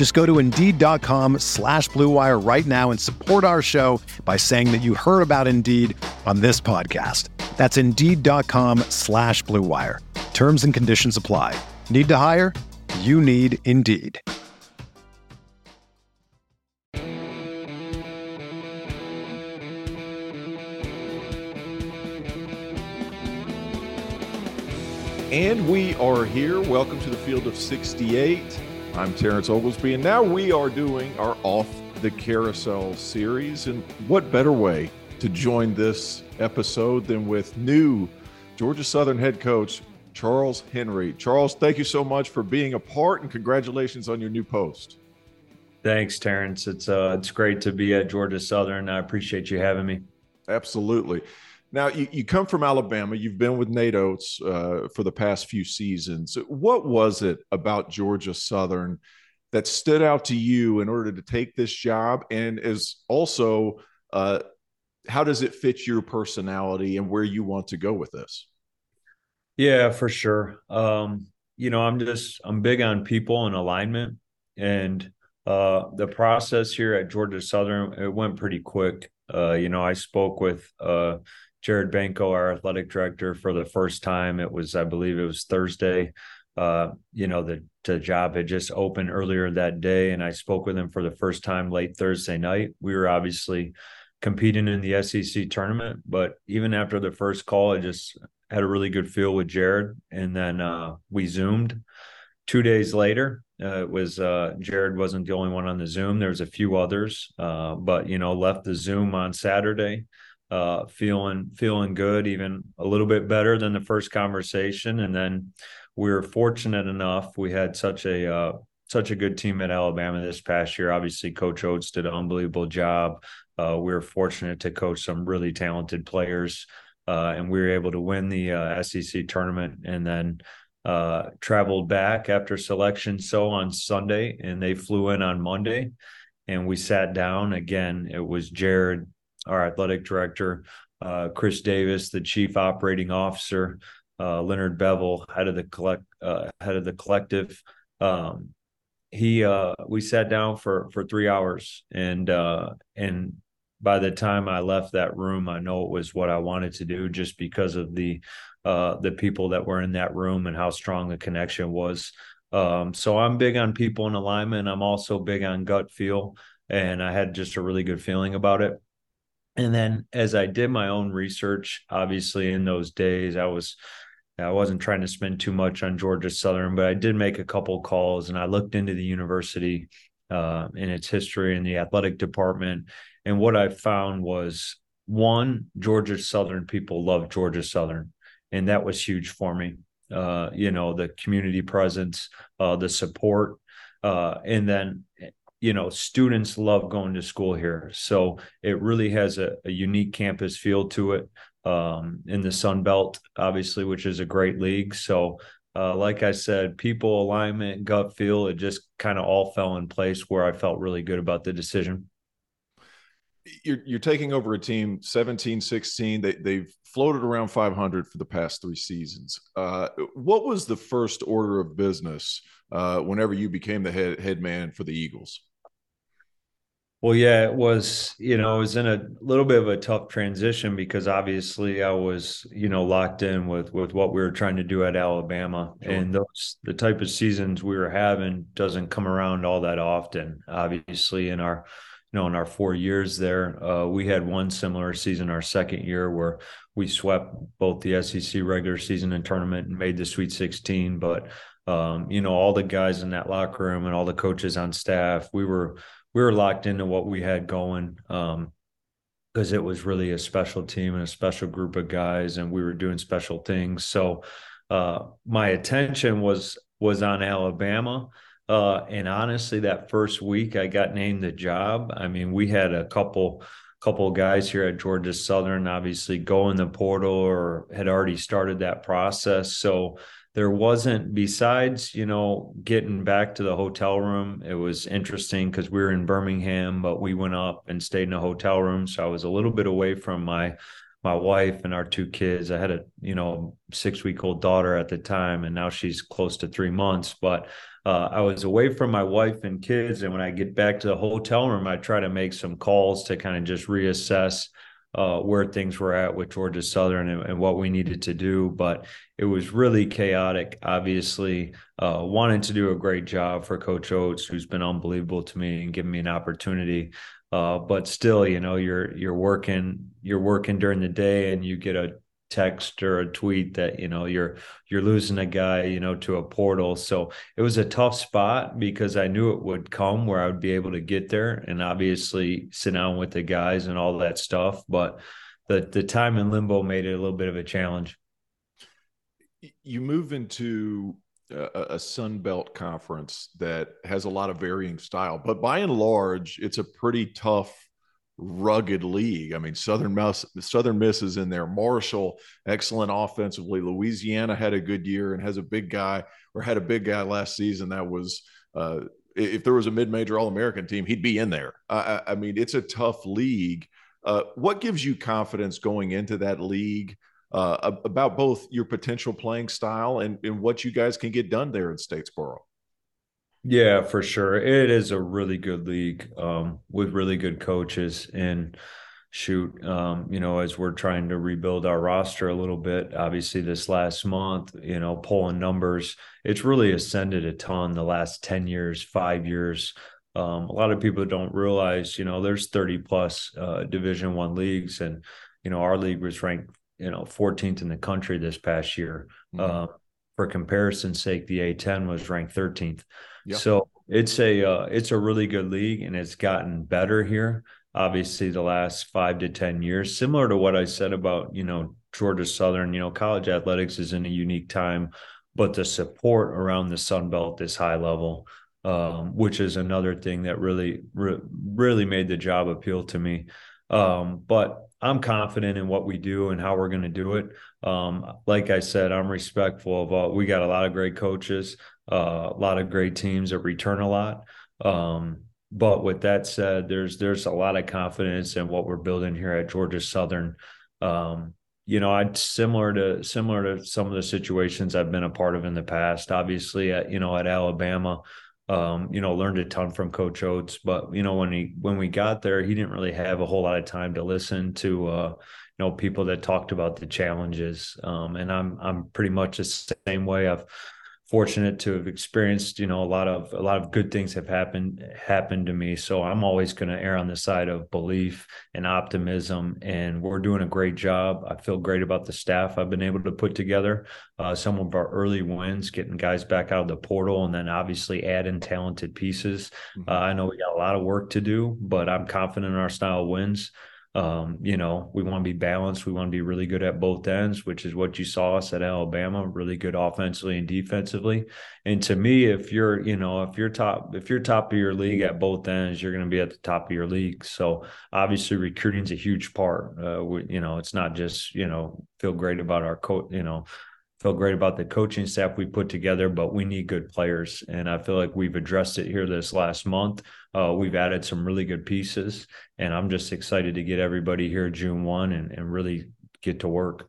Just go to Indeed.com slash BlueWire right now and support our show by saying that you heard about Indeed on this podcast. That's Indeed.com slash BlueWire. Terms and conditions apply. Need to hire? You need Indeed. And we are here. Welcome to the Field of 68. I'm Terrence Oglesby, and now we are doing our Off the Carousel series. And what better way to join this episode than with new Georgia Southern head coach Charles Henry? Charles, thank you so much for being a part, and congratulations on your new post. Thanks, Terrence. It's uh, it's great to be at Georgia Southern. I appreciate you having me. Absolutely. Now, you, you come from Alabama. You've been with Nate Oats uh, for the past few seasons. What was it about Georgia Southern that stood out to you in order to take this job? And is also, uh, how does it fit your personality and where you want to go with this? Yeah, for sure. Um, you know, I'm just, I'm big on people and alignment. And uh, the process here at Georgia Southern, it went pretty quick. Uh, you know, I spoke with uh, Jared Benko, our athletic director, for the first time. It was, I believe, it was Thursday. Uh, you know, the the job had just opened earlier that day, and I spoke with him for the first time late Thursday night. We were obviously competing in the SEC tournament, but even after the first call, I just had a really good feel with Jared, and then uh, we zoomed. Two days later, uh, it was uh, Jared wasn't the only one on the Zoom. There was a few others, uh, but you know, left the Zoom on Saturday uh, feeling feeling good, even a little bit better than the first conversation. And then we were fortunate enough; we had such a uh, such a good team at Alabama this past year. Obviously, Coach Oats did an unbelievable job. Uh, we were fortunate to coach some really talented players, uh, and we were able to win the uh, SEC tournament. And then uh, traveled back after selection so on Sunday, and they flew in on Monday. And we sat down again. It was Jared, our athletic director, uh, Chris Davis, the chief operating officer, uh, Leonard Bevel, head of the collect, uh, head of the collective. Um, he, uh, we sat down for for three hours, and uh, and by the time I left that room, I know it was what I wanted to do, just because of the uh, the people that were in that room and how strong the connection was. Um, so I'm big on people in alignment. I'm also big on gut feel, and I had just a really good feeling about it and then as i did my own research obviously in those days i was i wasn't trying to spend too much on georgia southern but i did make a couple calls and i looked into the university uh, and its history in the athletic department. And what i found was one georgia southern people love georgia southern and that was huge for me. Uh, you know the community presence uh, the support uh, and then you know students love going to school here. So it really has a, a unique campus feel to it um, in the sun belt obviously which is a great league. So uh, like i said people alignment gut feel it just kind of all fell in place where i felt really good about the decision. You're, you're taking over a team 17 16 they, they've floated around 500 for the past three seasons. Uh, what was the first order of business uh, whenever you became the head head man for the eagles well, yeah, it was, you know, I was in a little bit of a tough transition because obviously I was, you know, locked in with with what we were trying to do at Alabama. Sure. And those the type of seasons we were having doesn't come around all that often. Obviously, in our you know, in our four years there, uh, we had one similar season our second year where we swept both the SEC regular season and tournament and made the Sweet 16. But um, you know, all the guys in that locker room and all the coaches on staff, we were we were locked into what we had going. Um, because it was really a special team and a special group of guys and we were doing special things so uh, my attention was was on alabama uh, and honestly that first week i got named the job i mean we had a couple couple guys here at georgia southern obviously go in the portal or had already started that process so there wasn't besides you know getting back to the hotel room it was interesting because we were in birmingham but we went up and stayed in a hotel room so i was a little bit away from my my wife and our two kids. I had a you know six week old daughter at the time and now she's close to three months but uh, i was away from my wife and kids and when i get back to the hotel room i try to make some calls to kind of just reassess uh, where things were at with Georgia Southern and, and, what we needed to do. But it was really chaotic. Obviously, uh, wanted to do a great job for Coach Oats, who's been unbelievable to me and given me an opportunity. Uh, but still, you know, you're you're working you're working during the day, and you get a text or a tweet that you know you're you're losing a guy you know to a portal. So it was a tough spot because i knew it would come where i would be able to get there and obviously sit down with the guys and all that stuff. But the the time in limbo made it a little bit of a challenge. You move into a, a Sun Belt conference that has a lot of varying style, but by and large, it's a pretty tough rugged league. I mean, Southern Miss, Southern Miss is in there. Marshall, excellent offensively. Louisiana had a good year and has a big guy, or had a big guy last season. That was, uh, if there was a mid-major All-American team, he'd be in there. I, I mean, it's a tough league. Uh, what gives you confidence going into that league uh, about both your potential playing style and, and what you guys can get done there in Statesboro? Yeah, for sure. It is a really good league um, with really good coaches. And shoot, um, you know, as we're trying to rebuild our roster a little bit, obviously this last month, you know, pulling numbers, it's really ascended a ton the last 10 years, five years. Um, a lot of people don't realize, you know, there's 30 plus uh, Division One leagues, and you know, our league was ranked, you know, 14th in the country this past year. Mm-hmm. Uh, for comparison's sake, the A10 was ranked 13th. So it's a uh, it's a really good league, and it's gotten better here. Obviously, the last five to ten years, similar to what I said about you know Georgia Southern. You know, college athletics is in a unique time, but the support around the Sun Belt is high level, um, which is another thing that really re- really made the job appeal to me. Um, but I'm confident in what we do and how we're going to do it. Um, like I said, I'm respectful of all. We got a lot of great coaches, uh, a lot of great teams that return a lot. Um, but with that said, there's there's a lot of confidence in what we're building here at Georgia Southern. Um, you know, I similar to similar to some of the situations I've been a part of in the past. Obviously, at you know at Alabama, um, you know, learned a ton from Coach Oats. But you know, when he when we got there, he didn't really have a whole lot of time to listen to uh, you know people that talked about the challenges. Um, and I'm I'm pretty much the same way. I've fortunate to have experienced you know a lot of a lot of good things have happened happened to me. So i'm always going to err on the side of belief and optimism and we're doing a great job. I feel great about the staff i've been able to put together. Uh, some of our early wins getting guys back out of the portal and then obviously adding talented pieces. Mm-hmm. uh, i know we got a lot of work to do but i'm confident in our style wins um, you know, we want to be balanced. We want to be really good at both ends, which is what you saw us at Alabama, really good offensively and defensively. And to me, if you're, you know, if you're top, if you're top of your league at both ends, you're going to be at the top of your league. So obviously recruiting is a huge part. Uh, we, you know, it's not just, you know, feel great about our coach, you know, feel great about the coaching staff we put together, but we need good players. And I feel like we've addressed it here this last month. Uh, we've added some really good pieces, and I'm just excited to get everybody here June 1 and, and really get to work.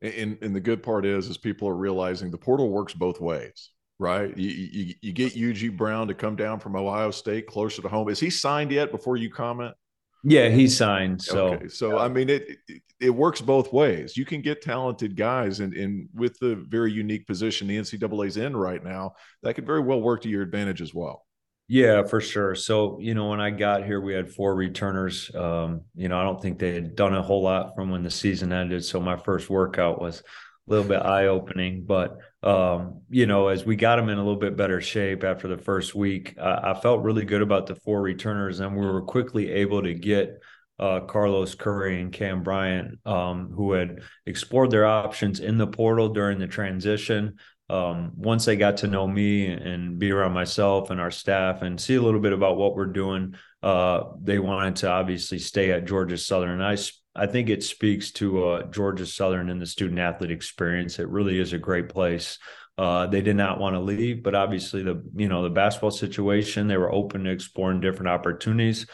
And, and the good part is, is people are realizing the portal works both ways, right? You, you, you get Eugene Brown to come down from Ohio State closer to home. Is he signed yet before you comment? Yeah, he signed. So, okay. so I mean, it, it, it works both ways. You can get talented guys, and and with the very unique position the NCAA's in right now, that could very well work to your advantage as well. Yeah, for sure. So, you know, when I got here, we had four returners. Um, you know, I don't think they had done a whole lot from when the season ended. So my first workout was a little bit eye opening. But, um, you know, as we got them in a little bit better shape after the first week, I felt really good about the four returners. And we were quickly able to get uh, Carlos Curry and Cam Bryant, um, who had explored their options in the portal during the transition. Um, once they got to know me and be around myself and our staff and see a little bit about what we're doing, uh, they wanted to obviously stay at Georgia Southern. And I, I think it speaks to uh, Georgia Southern and the student athlete experience. It really is a great place. Uh, they did not want to leave, but obviously the you know the basketball situation, they were open to exploring different opportunities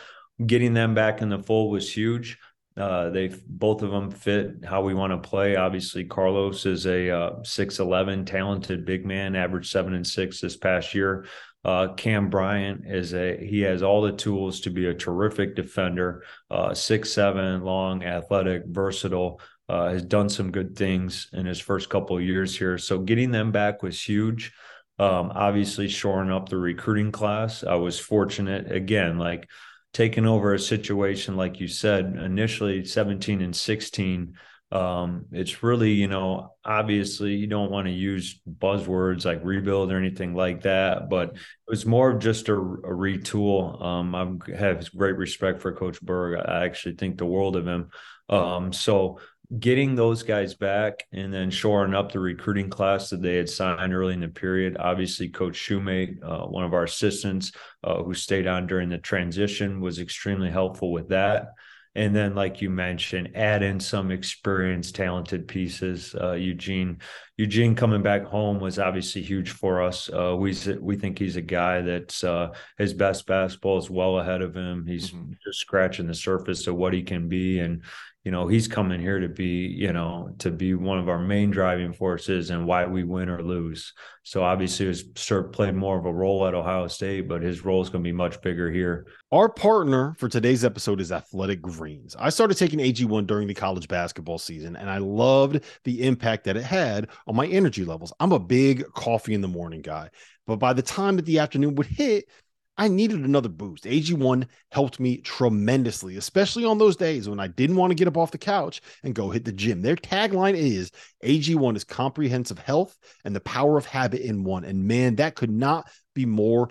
getting them back in the fold was huge. Uh, they both of them fit how we want to play. Obviously, Carlos is a uh, six uh, eleven talented big man, average seven and six this past year. Uh, Cam Bryant is a he has all the tools to be a terrific defender. Uh, six seven, long, athletic, versatile. Uh, has done some good things in his first couple of years here. So getting them back was huge. Um, obviously, shoring up the recruiting class. I was fortunate again, like taking over a situation like you said initially 17 and 16 um, it's really you know obviously you don't want to use buzzwords like rebuild or anything like that but it was more of just a, a retool. Um, i have great respect for coach Burg. I actually think the world of him. Um, so getting those guys back and then shoring up the recruiting class that they had signed early in the period. Obviously, Coach Shoemate, uh, one of our assistants uh, who stayed on during the transition, was extremely helpful with that. And then, like you mentioned, add in some experienced, talented pieces. Uh, Eugene, Eugene coming back home was obviously huge for us. Uh, we we think he's a guy that's uh, his best basketball is well ahead of him. He's mm-hmm. just scratching the surface of what he can be, and you know he's coming here to be you know to be one of our main driving forces and why we win or lose. So obviously he's sort played more of a role at ohio state but his role is going to be much bigger here. Our partner for today's episode is athletic greens. I started taking ag1 during the college basketball season and i loved the impact that it had on my energy levels. I'm a big coffee in the morning guy but by the time that the afternoon would hit I needed another boost. AG1 helped me tremendously, especially on those days when I didn't want to get up off the couch and go hit the gym. Their tagline is AG1 is comprehensive health and the power of habit in one. And man, that could not be more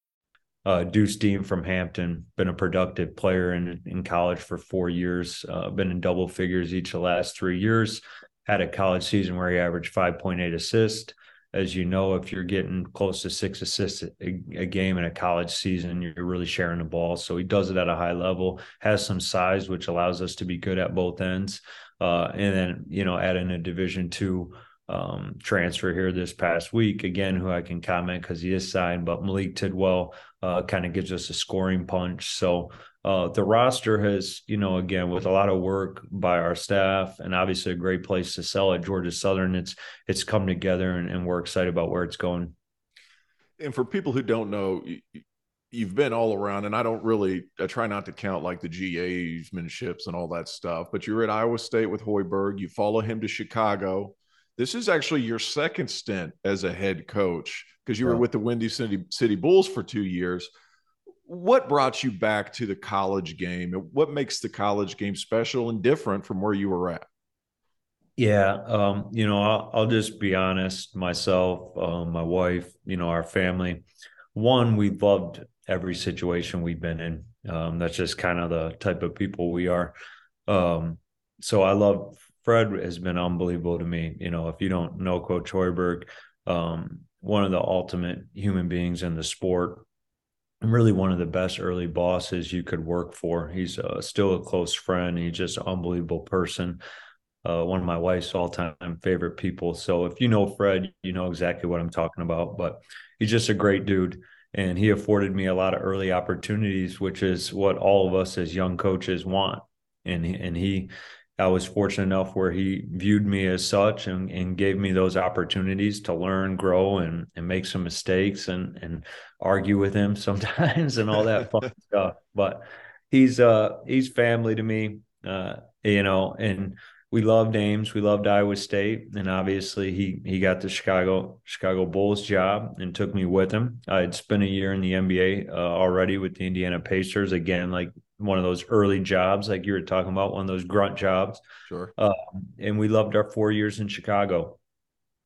Uh, Deuce Dean from Hampton, been a productive player in, in college for four years, uh, been in double figures each of the last three years. Had a college season where he averaged 5.8 assists. As you know, if you're getting close to six assists a, a game in a college season, you're really sharing the ball. So he does it at a high level, has some size, which allows us to be good at both ends. Uh, and then, you know, add in a division two um, transfer here this past week. Again, who I can comment because he is signed, but Malik Tidwell uh, kind of gives us a scoring punch. So uh, the roster has, you know, again with a lot of work by our staff and obviously a great place to sell at Georgia Southern. It's it's come together and, and we're excited about where it's going. And for people who don't know, you've been all around, and I don't really I try not to count like the GAsmanships and all that stuff. But you were at Iowa State with Hoiberg. You follow him to Chicago this is actually your second stint as a head coach because you were with the Windy City, City Bulls for two years. What brought you back to the college game? What makes the college game special and different from where you were at? Yeah, um, you know, I'll, I'll, just be honest. Myself, um, my wife, you know, our family. One, we loved every situation we've been in. Um, that's just kind of the type of people we are. Um, so I love Fred has been unbelievable to me. You know, if you don't know Coach Hoiberg, um, one of the ultimate human beings in the sport, and really one of the best early bosses you could work for. He's uh, still a close friend. He's just an unbelievable person. Uh, one of my wife's all-time favorite people. So if you know Fred, you know exactly what I'm talking about. But he's just a great dude, and he afforded me a lot of early opportunities, which is what all of us as young coaches want. And and he I was fortunate enough where he viewed me as such and, and gave me those opportunities to learn, grow, and and make some mistakes and and argue with him sometimes and all that fun stuff. But he's uh he's family to me, uh, you know, and we loved Ames, we loved Iowa State, and obviously he he got the Chicago Chicago Bulls job and took me with him. I had spent a year in the NBA uh, already with the Indiana Pacers. Again, like one of those early jobs, like you were talking about, one of those grunt jobs. Sure. Um, and we loved our four years in Chicago.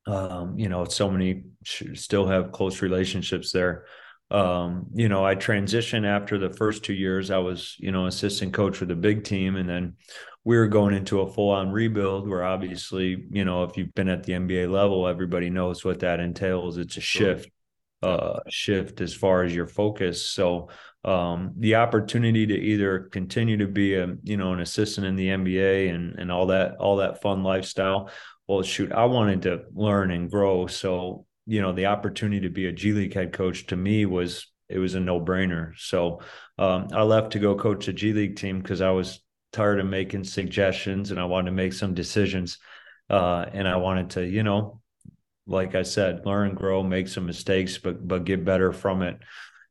Um, you know, so many still have close relationships there. Um, you know, I transitioned after the first two years. I was, you know, assistant coach for the big team, and then we were going into a full-on rebuild. Where obviously, you know, if you've been at the NBA level, everybody knows what that entails. It's a shift, uh, shift as far as your focus. So um, the opportunity to either continue to be a you know an assistant in the NBA and and all that all that fun lifestyle. Well, shoot, I wanted to learn and grow, so you know the opportunity to be a G League head coach to me was it was a no brainer. So um, I left to go coach a G League team because I was tired of making suggestions and I wanted to make some decisions, uh, and I wanted to you know like I said, learn, grow, make some mistakes, but but get better from it.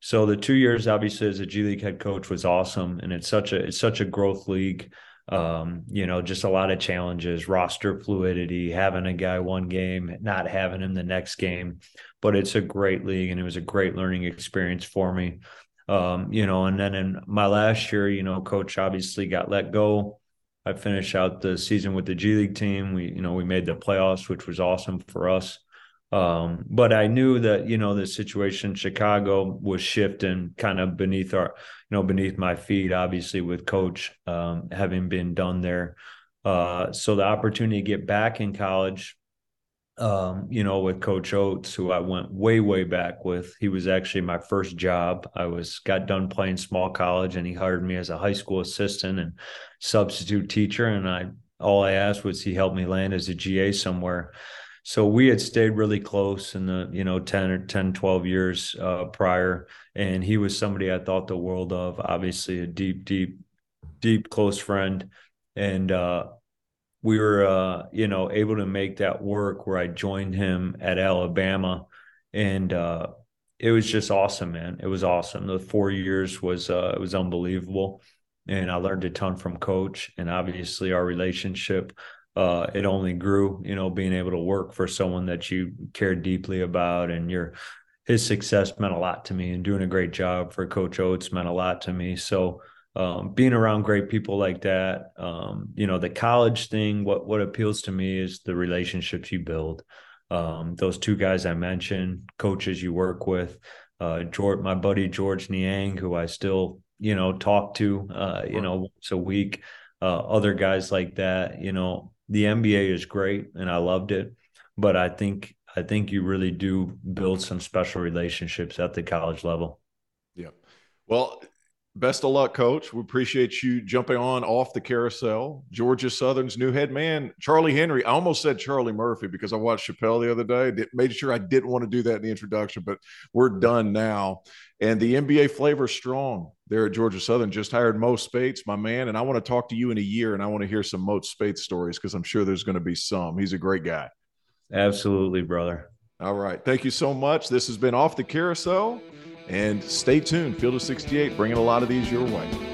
So the two years, obviously, as a G League head coach was awesome, and it's such a it's such a growth league. Um, you know, just a lot of challenges, roster fluidity, having a guy one game, not having him the next game. But it's a great league, and it was a great learning experience for me. Um, you know, and then in my last year, you know, coach obviously got let go. I finished out the season with the G League team. We, you know, we made the playoffs, which was awesome for us. Um, but I knew that you know the situation in Chicago was shifting kind of beneath our, you know, beneath my feet. Obviously, with Coach um, having been done there, uh, so the opportunity to get back in college, um, you know, with Coach Oats, who I went way way back with. He was actually my first job. I was got done playing small college, and he hired me as a high school assistant and substitute teacher. And I all I asked was he helped me land as a GA somewhere so we had stayed really close in the you know 10 or 10 12 years uh, prior and he was somebody i thought the world of obviously a deep deep deep close friend and uh, we were uh, you know able to make that work where i joined him at alabama and uh, it was just awesome, man. It was awesome. The four years was uh, it was unbelievable, and I learned a ton from Coach. And obviously, our relationship uh, it only grew. You know, being able to work for someone that you cared deeply about, and your his success meant a lot to me, and doing a great job for Coach Oats meant a lot to me. So. Um, being around great people like that, um, you know, the college thing. What what appeals to me is the relationships you build um, those two guys I mentioned, coaches you work with, uh, George, my buddy George Niang, who I still, you know, talk to, uh, you know, once a week, uh, other guys like that, you know, the NBA is great and I loved it, but I think, I think you really do build some special relationships at the college level. Yeah. Well, best of luck, coach. We appreciate you jumping on off the carousel. Georgia Southern's new head man, Charlie Henry. I almost said Charlie Murphy because I watched Chappelle the other day. Made sure I didn't want to do that in the introduction, but we're done now. And the NBA flavor strong there at Georgia Southern. Just hired Mo Spates, my man. And I want to talk to you in a year and I want to hear some Mo Spates stories because I'm sure there's going to be some. He's a great guy. Absolutely, brother. All right. Thank you so much. This has been Off the Carousel. And stay tuned. Field of 68, bringing a lot of these your way.